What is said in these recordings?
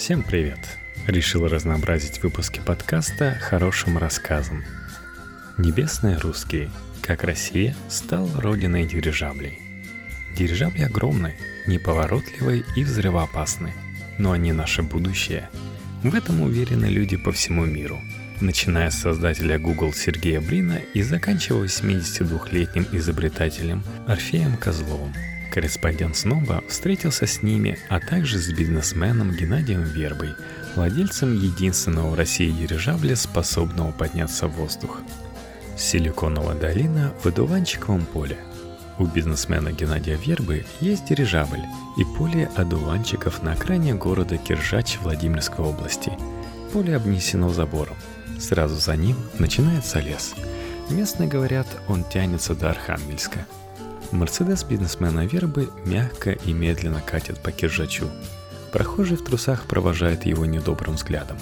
Всем привет! Решил разнообразить выпуски подкаста хорошим рассказом. Небесные русские. Как Россия стал родиной дирижаблей. Дирижабли огромны, неповоротливые и взрывоопасны. Но они наше будущее. В этом уверены люди по всему миру. Начиная с создателя Google Сергея Брина и заканчивая 72-летним изобретателем Орфеем Козловым – Корреспондент Сноба встретился с ними, а также с бизнесменом Геннадием Вербой, владельцем единственного в России дирижабля, способного подняться в воздух. Силиконовая долина в одуванчиковом поле. У бизнесмена Геннадия Вербы есть дирижабль и поле одуванчиков на окраине города Киржач Владимирской области. Поле обнесено забором. Сразу за ним начинается лес. Местные говорят, он тянется до Архангельска – Мерседес бизнесмена Вербы мягко и медленно катит по киржачу. Прохожий в трусах провожает его недобрым взглядом.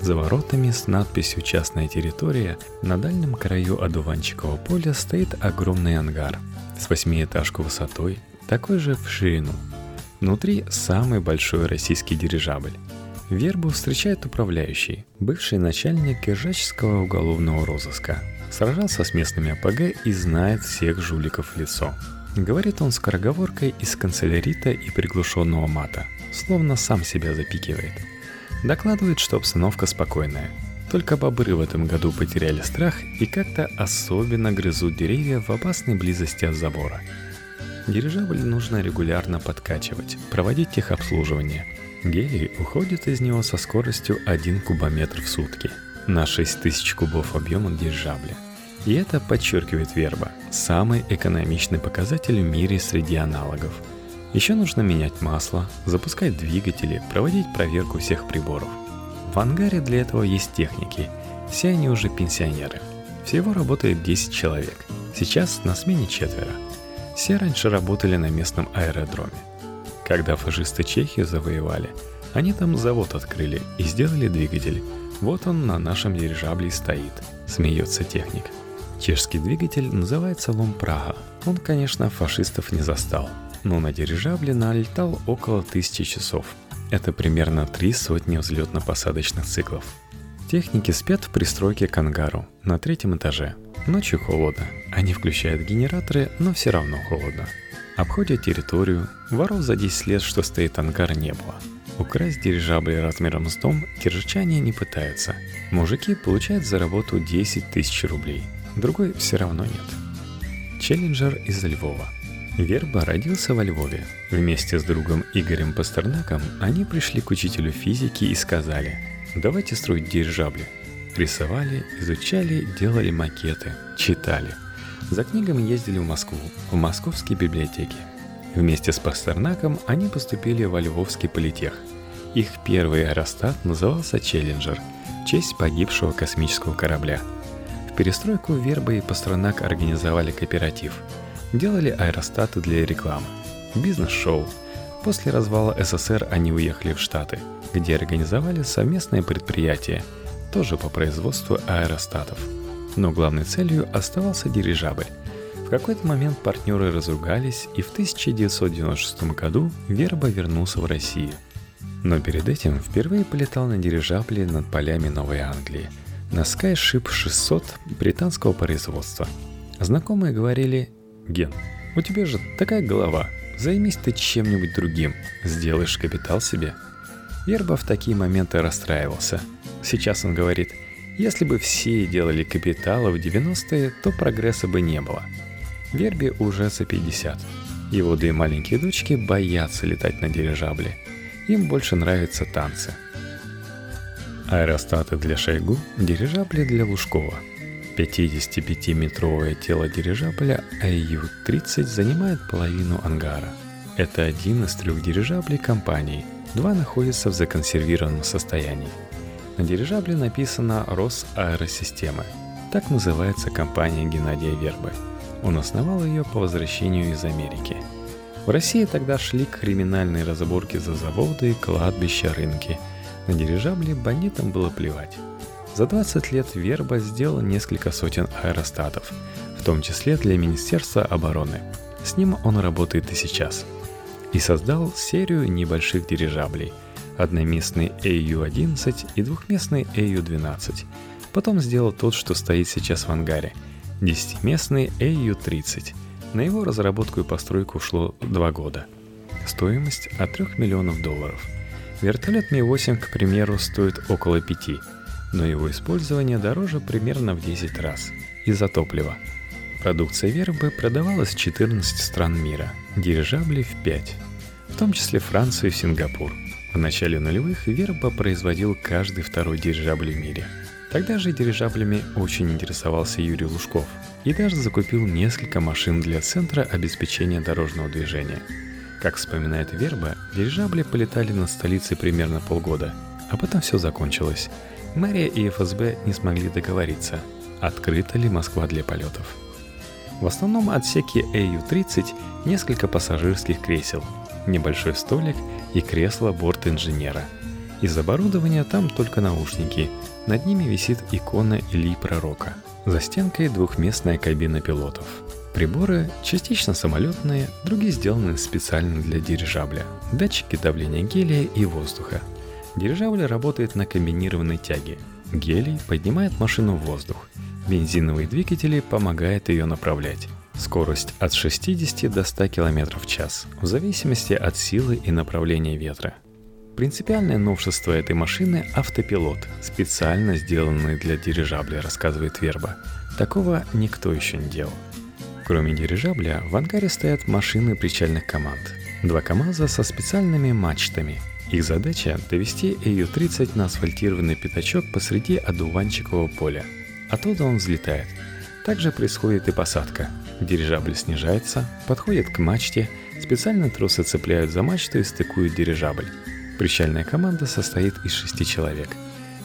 За воротами с надписью «Частная территория» на дальнем краю одуванчикового поля стоит огромный ангар с восьмиэтажку высотой, такой же в ширину. Внутри самый большой российский дирижабль. Вербу встречает управляющий, бывший начальник Киржачского уголовного розыска Сражался с местными АПГ и знает всех жуликов в лицо. Говорит он скороговоркой из канцелярита и приглушенного мата, словно сам себя запикивает. Докладывает, что обстановка спокойная. Только бобры в этом году потеряли страх и как-то особенно грызут деревья в опасной близости от забора. Дирижабль нужно регулярно подкачивать, проводить техобслуживание. Гелий уходит из него со скоростью 1 кубометр в сутки – на 6000 кубов объема дирижабля. И это подчеркивает верба – самый экономичный показатель в мире среди аналогов. Еще нужно менять масло, запускать двигатели, проводить проверку всех приборов. В ангаре для этого есть техники. Все они уже пенсионеры. Всего работает 10 человек. Сейчас на смене четверо. Все раньше работали на местном аэродроме. Когда фашисты Чехию завоевали, они там завод открыли и сделали двигатель – вот он на нашем дирижабле стоит, смеется техник. Чешский двигатель называется Лом Прага. Он, конечно, фашистов не застал, но на дирижабле налетал около тысячи часов. Это примерно три сотни взлетно-посадочных циклов. Техники спят в пристройке к ангару на третьем этаже. Ночью холодно. Они включают генераторы, но все равно холодно. Обходят территорию. Воров за 10 лет, что стоит ангар, не было. Украсть дирижабли размером с дом киржачане не пытаются. Мужики получают за работу 10 тысяч рублей. Другой все равно нет. Челленджер из Львова. Верба родился во Львове. Вместе с другом Игорем Пастернаком они пришли к учителю физики и сказали «Давайте строить дирижабли». Рисовали, изучали, делали макеты, читали. За книгами ездили в Москву, в московские библиотеки – Вместе с Пастернаком они поступили во Львовский политех. Их первый аэростат назывался «Челленджер» в честь погибшего космического корабля. Перестройку Верба и Пастернак организовали кооператив. Делали аэростаты для рекламы. Бизнес-шоу. После развала СССР они уехали в Штаты, где организовали совместное предприятие, тоже по производству аэростатов. Но главной целью оставался дирижабль – в какой-то момент партнеры разругались, и в 1996 году Верба вернулся в Россию. Но перед этим впервые полетал на дирижабле над полями Новой Англии на Skyship 600 британского производства. Знакомые говорили «Ген, у тебя же такая голова, займись ты чем-нибудь другим, сделаешь капитал себе». Верба в такие моменты расстраивался. Сейчас он говорит, если бы все делали капиталы в 90-е, то прогресса бы не было – Верби уже за 50. Его две маленькие дочки боятся летать на дирижабле. Им больше нравятся танцы. Аэростаты для Шойгу, дирижабли для Лужкова. 55-метровое тело дирижабля АЮ-30 занимает половину ангара. Это один из трех дирижаблей компании. Два находятся в законсервированном состоянии. На дирижабле написано «Росаэросистемы». Так называется компания Геннадия Вербы – он основал ее по возвращению из Америки. В России тогда шли криминальные разборки за заводы, кладбища, рынки. На дирижабле бандитам было плевать. За 20 лет Верба сделал несколько сотен аэростатов, в том числе для Министерства обороны. С ним он работает и сейчас. И создал серию небольших дирижаблей. одноместный AU-11 и двухместный AU-12. Потом сделал тот, что стоит сейчас в ангаре, десятиместный AU-30. На его разработку и постройку ушло два года. Стоимость от 3 миллионов долларов. Вертолет Ми-8, к примеру, стоит около 5, но его использование дороже примерно в 10 раз из-за топлива. Продукция Вербы продавалась в 14 стран мира, дирижабли в 5, в том числе Францию и Сингапур – в начале нулевых Верба производил каждый второй дирижабль в мире. Тогда же дирижаблями очень интересовался Юрий Лужков и даже закупил несколько машин для Центра обеспечения дорожного движения. Как вспоминает Верба, дирижабли полетали над столицей примерно полгода, а потом все закончилось. Мэрия и ФСБ не смогли договориться, открыта ли Москва для полетов. В основном отсеке AU-30 несколько пассажирских кресел, небольшой столик и кресло борт-инженера. Из оборудования там только наушники. Над ними висит икона Ильи Пророка. За стенкой двухместная кабина пилотов. Приборы частично самолетные, другие сделаны специально для дирижабля. Датчики давления гелия и воздуха. Дирижабль работает на комбинированной тяге. Гелий поднимает машину в воздух. Бензиновые двигатели помогают ее направлять. Скорость от 60 до 100 км в час, в зависимости от силы и направления ветра. Принципиальное новшество этой машины – автопилот, специально сделанный для дирижабля, рассказывает Верба. Такого никто еще не делал. Кроме дирижабля, в ангаре стоят машины причальных команд. Два КАМАЗа со специальными мачтами. Их задача – довести AU-30 на асфальтированный пятачок посреди одуванчикового поля. Оттуда он взлетает. Также происходит и посадка – Дирижабль снижается, подходит к мачте, специально тросы цепляют за мачту и стыкуют дирижабль. Причальная команда состоит из шести человек.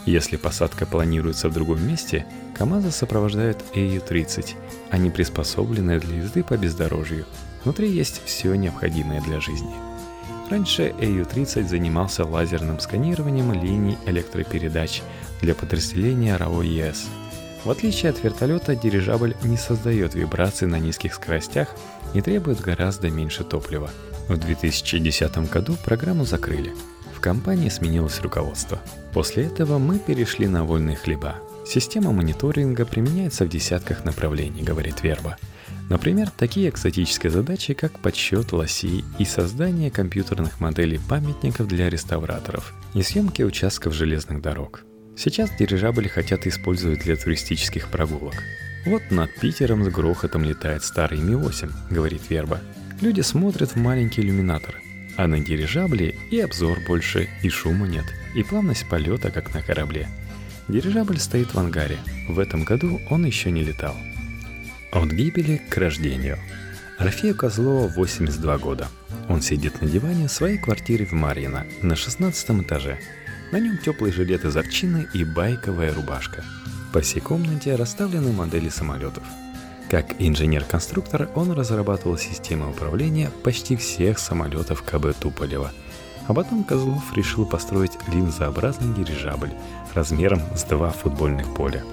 Если посадка планируется в другом месте, КАМАЗы сопровождают AU-30. Они приспособлены для езды по бездорожью. Внутри есть все необходимое для жизни. Раньше AU-30 занимался лазерным сканированием линий электропередач для подразделения РАО ЕС – в отличие от вертолета, дирижабль не создает вибраций на низких скоростях и требует гораздо меньше топлива. В 2010 году программу закрыли. Компании сменилось руководство. После этого мы перешли на вольные хлеба. Система мониторинга применяется в десятках направлений, говорит Верба. Например, такие экзотические задачи, как подсчет лосей и создание компьютерных моделей памятников для реставраторов и съемки участков железных дорог – Сейчас дирижабли хотят использовать для туристических прогулок. Вот над Питером с грохотом летает старый Ми-8, говорит Верба. Люди смотрят в маленький иллюминатор, а на дирижабле и обзор больше, и шума нет, и плавность полета, как на корабле. Дирижабль стоит в ангаре. В этом году он еще не летал. От гибели к рождению. Рафею Козлова 82 года. Он сидит на диване в своей квартире в Марьино на 16 этаже – на нем теплый жилет из овчины и байковая рубашка. По всей комнате расставлены модели самолетов. Как инженер-конструктор он разрабатывал системы управления почти всех самолетов КБ Туполева. А потом Козлов решил построить линзообразный дирижабль размером с два футбольных поля.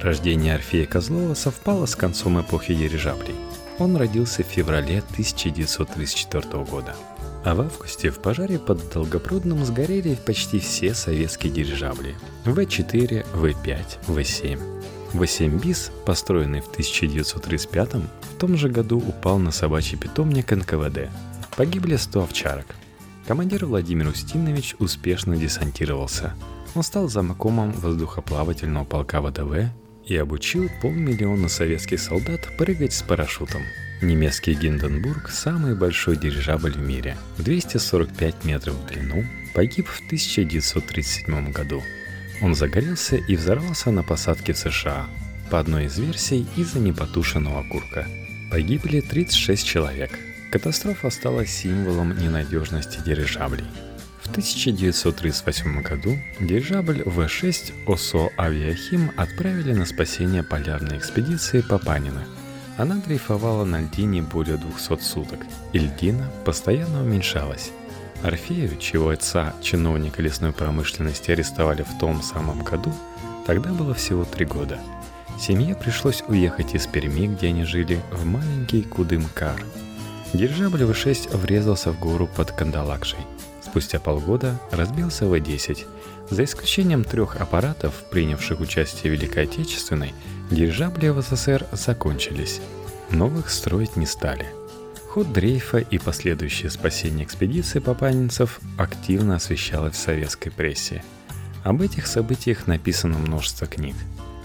Рождение Орфея Козлова совпало с концом эпохи дирижаблей. Он родился в феврале 1934 года. А в августе в пожаре под Долгопрудным сгорели почти все советские дирижабли. В-4, В-5, В-7. В-7 БИС, построенный в 1935 в том же году упал на собачий питомник НКВД. Погибли 100 овчарок. Командир Владимир Устинович успешно десантировался. Он стал замкомом воздухоплавательного полка ВДВ и обучил полмиллиона советских солдат прыгать с парашютом – Немецкий Гинденбург – самый большой дирижабль в мире, 245 метров в длину, погиб в 1937 году. Он загорелся и взорвался на посадке в США, по одной из версий из-за непотушенного окурка. Погибли 36 человек. Катастрофа стала символом ненадежности дирижаблей. В 1938 году дирижабль В-6 ОСО «Авиахим» отправили на спасение полярной экспедиции Папанина – она дрейфовала на льдине более 200 суток, и льдина постоянно уменьшалась. Орфею, чего отца, чиновника лесной промышленности, арестовали в том самом году, тогда было всего три года. Семье пришлось уехать из Перми, где они жили, в маленький Кудымкар. Дирижабль В-6 врезался в гору под Кандалакшей. Спустя полгода разбился В-10. За исключением трех аппаратов, принявших участие в Великой Отечественной, дирижабли в СССР закончились. Новых строить не стали. Ход дрейфа и последующее спасение экспедиции папанинцев активно освещалось в советской прессе. Об этих событиях написано множество книг.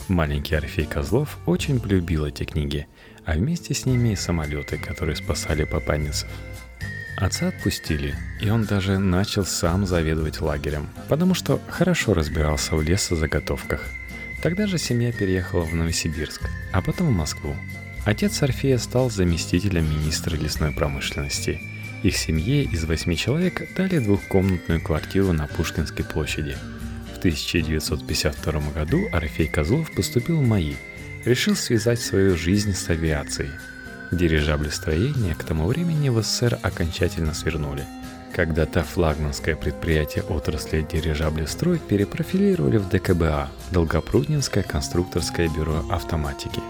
Маленький Орфей Козлов очень полюбил эти книги, а вместе с ними и самолеты, которые спасали папанинцев – Отца отпустили, и он даже начал сам заведовать лагерем, потому что хорошо разбирался в лесозаготовках. Тогда же семья переехала в Новосибирск, а потом в Москву. Отец Орфея стал заместителем министра лесной промышленности. Их семье из восьми человек дали двухкомнатную квартиру на Пушкинской площади. В 1952 году Орфей Козлов поступил в МАИ, решил связать свою жизнь с авиацией – Дирижаблестроение к тому времени в СССР окончательно свернули. Когда-то флагманское предприятие отрасли дирижаблестрой перепрофилировали в ДКБА – Долгопруднинское конструкторское бюро автоматики.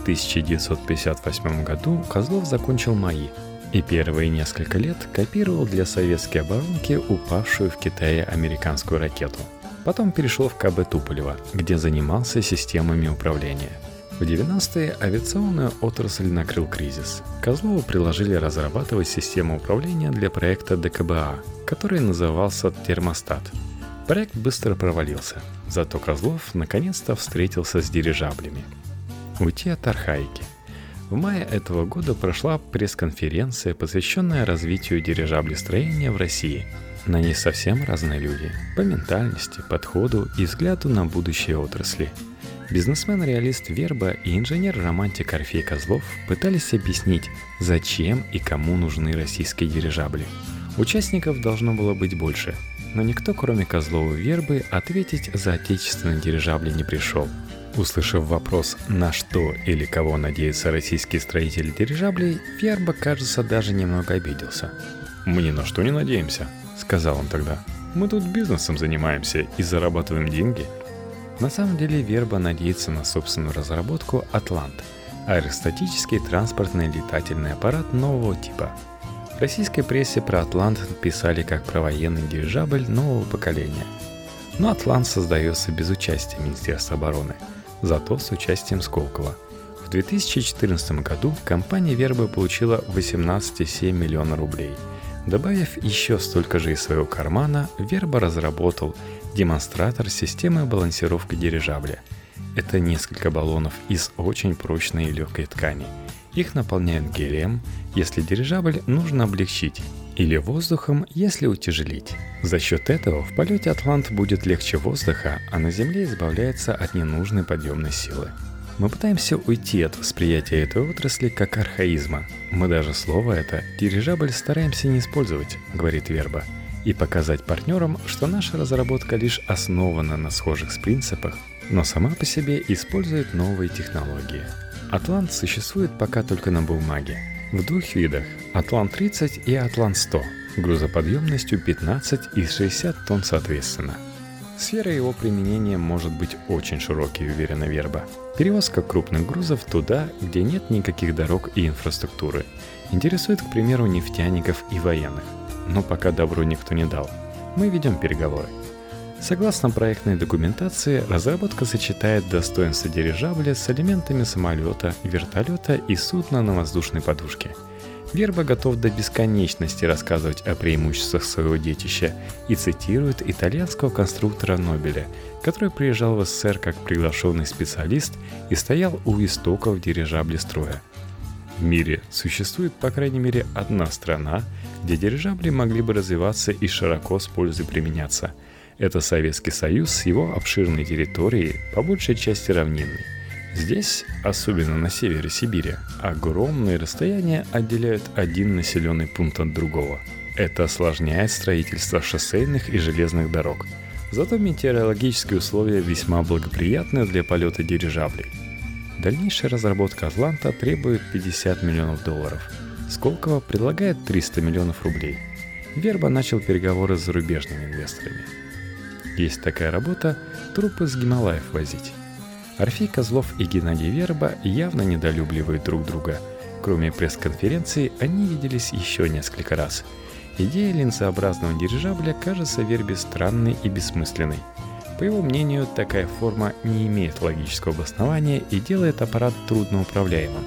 В 1958 году Козлов закончил МАИ и первые несколько лет копировал для советской оборонки упавшую в Китае американскую ракету. Потом перешел в КБ Туполева, где занимался системами управления – в 90-е авиационную отрасль накрыл кризис. Козлову предложили разрабатывать систему управления для проекта ДКБА, который назывался «Термостат». Проект быстро провалился, зато Козлов наконец-то встретился с дирижаблями. Уйти от архаики. В мае этого года прошла пресс-конференция, посвященная развитию дирижаблестроения в России. На ней совсем разные люди по ментальности, подходу и взгляду на будущее отрасли – Бизнесмен-реалист Верба и инженер-романтик Орфей Козлов пытались объяснить, зачем и кому нужны российские дирижабли. Участников должно было быть больше, но никто, кроме Козлова и Вербы, ответить за отечественные дирижабли не пришел. Услышав вопрос, на что или кого надеется российский строитель дирижаблей, Верба, кажется, даже немного обиделся. «Мы ни на что не надеемся», — сказал он тогда. «Мы тут бизнесом занимаемся и зарабатываем деньги, на самом деле Верба надеется на собственную разработку «Атлант» – аэростатический транспортный летательный аппарат нового типа. В российской прессе про «Атлант» писали как про военный дирижабль нового поколения. Но «Атлант» создается без участия Министерства обороны, зато с участием Сколково. В 2014 году компания «Верба» получила 18,7 миллиона рублей – Добавив еще столько же из своего кармана, Верба разработал демонстратор системы балансировки дирижабля. Это несколько баллонов из очень прочной и легкой ткани. Их наполняют гелием, если дирижабль нужно облегчить, или воздухом, если утяжелить. За счет этого в полете Атлант будет легче воздуха, а на Земле избавляется от ненужной подъемной силы. Мы пытаемся уйти от восприятия этой отрасли как архаизма. Мы даже слово это «дирижабль» стараемся не использовать, говорит Верба, и показать партнерам, что наша разработка лишь основана на схожих принципах, но сама по себе использует новые технологии. Атлант существует пока только на бумаге. В двух видах – Атлант-30 и Атлант-100, грузоподъемностью 15 и 60 тонн соответственно – Сфера его применения может быть очень широкой, уверена Верба. Перевозка крупных грузов туда, где нет никаких дорог и инфраструктуры. Интересует, к примеру, нефтяников и военных. Но пока добро никто не дал. Мы ведем переговоры. Согласно проектной документации, разработка сочетает достоинства дирижабля с элементами самолета, вертолета и судна на воздушной подушке – Верба готов до бесконечности рассказывать о преимуществах своего детища и цитирует итальянского конструктора Нобеля, который приезжал в СССР как приглашенный специалист и стоял у истоков дирижаблестроя. В мире существует по крайней мере одна страна, где дирижабли могли бы развиваться и широко с пользой применяться. Это Советский Союз с его обширной территорией, по большей части равнинной – Здесь, особенно на севере Сибири, огромные расстояния отделяют один населенный пункт от другого. Это осложняет строительство шоссейных и железных дорог. Зато метеорологические условия весьма благоприятны для полета дирижаблей. Дальнейшая разработка Атланта требует 50 миллионов долларов. Сколково предлагает 300 миллионов рублей. Верба начал переговоры с зарубежными инвесторами. Есть такая работа – трупы с Гималаев возить. Орфей Козлов и Геннадий Верба явно недолюбливают друг друга. Кроме пресс-конференции, они виделись еще несколько раз. Идея линзообразного дирижабля кажется Вербе странной и бессмысленной. По его мнению, такая форма не имеет логического обоснования и делает аппарат трудноуправляемым.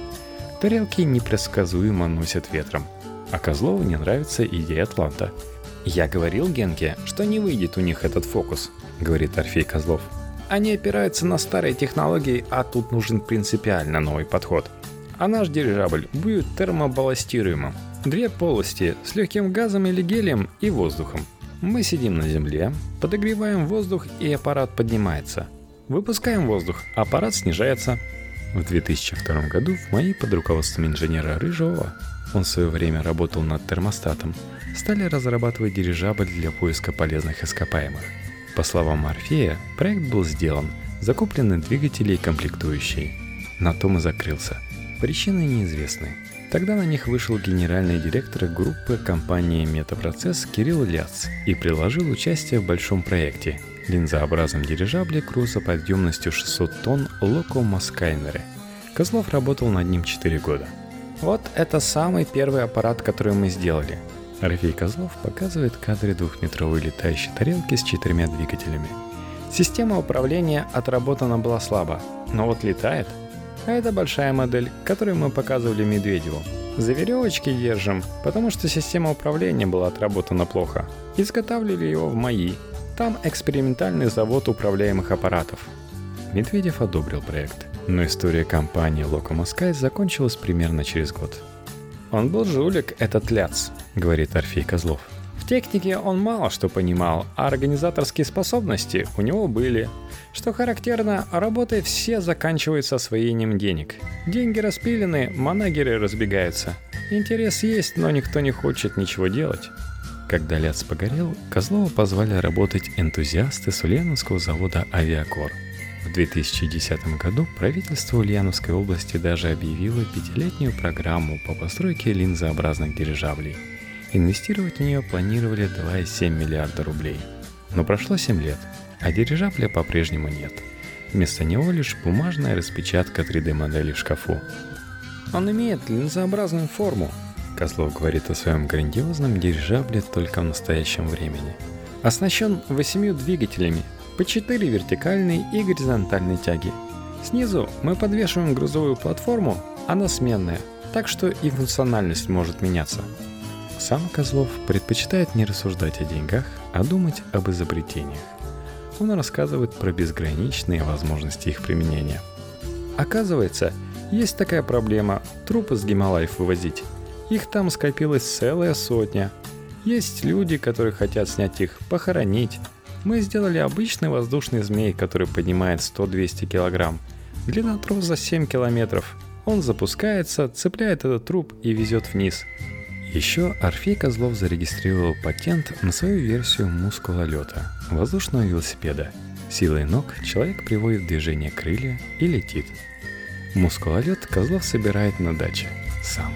Тарелки непредсказуемо носят ветром. А Козлову не нравится идея Атланта. «Я говорил Генке, что не выйдет у них этот фокус», — говорит Орфей Козлов. «Они опираются на старые технологии, а тут нужен принципиально новый подход. А наш дирижабль будет термобалластируемым. Две полости с легким газом или гелием и воздухом. Мы сидим на земле, подогреваем воздух и аппарат поднимается. Выпускаем воздух, аппарат снижается. В 2002 году в моей под руководством инженера Рыжова, он в свое время работал над термостатом, стали разрабатывать дирижабль для поиска полезных ископаемых. По словам Орфея, проект был сделан, закуплены двигатели и комплектующие. На том и закрылся. Причины неизвестны. Тогда на них вышел генеральный директор группы компании «Метапроцесс» Кирилл Ляц и приложил участие в большом проекте – линзообразном дирижабле грузоподъемностью 600 тонн «Локо Москайнере». Козлов работал над ним 4 года. Вот это самый первый аппарат, который мы сделали. Рафей Козлов показывает кадры двухметровой летающей тарелки с четырьмя двигателями. Система управления отработана была слабо, но вот летает – а это большая модель, которую мы показывали Медведеву. За веревочки держим, потому что система управления была отработана плохо. Изготавливали его в МАИ. Там экспериментальный завод управляемых аппаратов. Медведев одобрил проект, но история компании Locom Sky закончилась примерно через год. «Он был жулик, этот ляц», — говорит Орфей Козлов. В технике он мало что понимал, а организаторские способности у него были. Что характерно, работы все заканчиваются освоением денег. Деньги распилены, манагеры разбегаются. Интерес есть, но никто не хочет ничего делать. Когда Ляц погорел, Козлова позвали работать энтузиасты с Ульяновского завода «Авиакор». В 2010 году правительство Ульяновской области даже объявило пятилетнюю программу по постройке линзообразных дирижаблей – Инвестировать в нее планировали 2,7 миллиарда рублей. Но прошло 7 лет, а дирижабля по-прежнему нет. Вместо него лишь бумажная распечатка 3D-модели в шкафу. Он имеет линзообразную форму, Козлов говорит о своем грандиозном дирижабле только в настоящем времени. Оснащен восемью двигателями, по 4 вертикальные и горизонтальные тяги. Снизу мы подвешиваем грузовую платформу, она сменная, так что и функциональность может меняться. Сам Козлов предпочитает не рассуждать о деньгах, а думать об изобретениях. Он рассказывает про безграничные возможности их применения. Оказывается, есть такая проблема – трупы с Гималаев вывозить. Их там скопилась целая сотня. Есть люди, которые хотят снять их, похоронить. Мы сделали обычный воздушный змей, который поднимает 100-200 килограмм. Длина троса 7 километров. Он запускается, цепляет этот труп и везет вниз. Еще Орфей Козлов зарегистрировал патент на свою версию мускулолета – воздушного велосипеда. Силой ног человек приводит в движение крылья и летит. Мускулолет Козлов собирает на даче сам.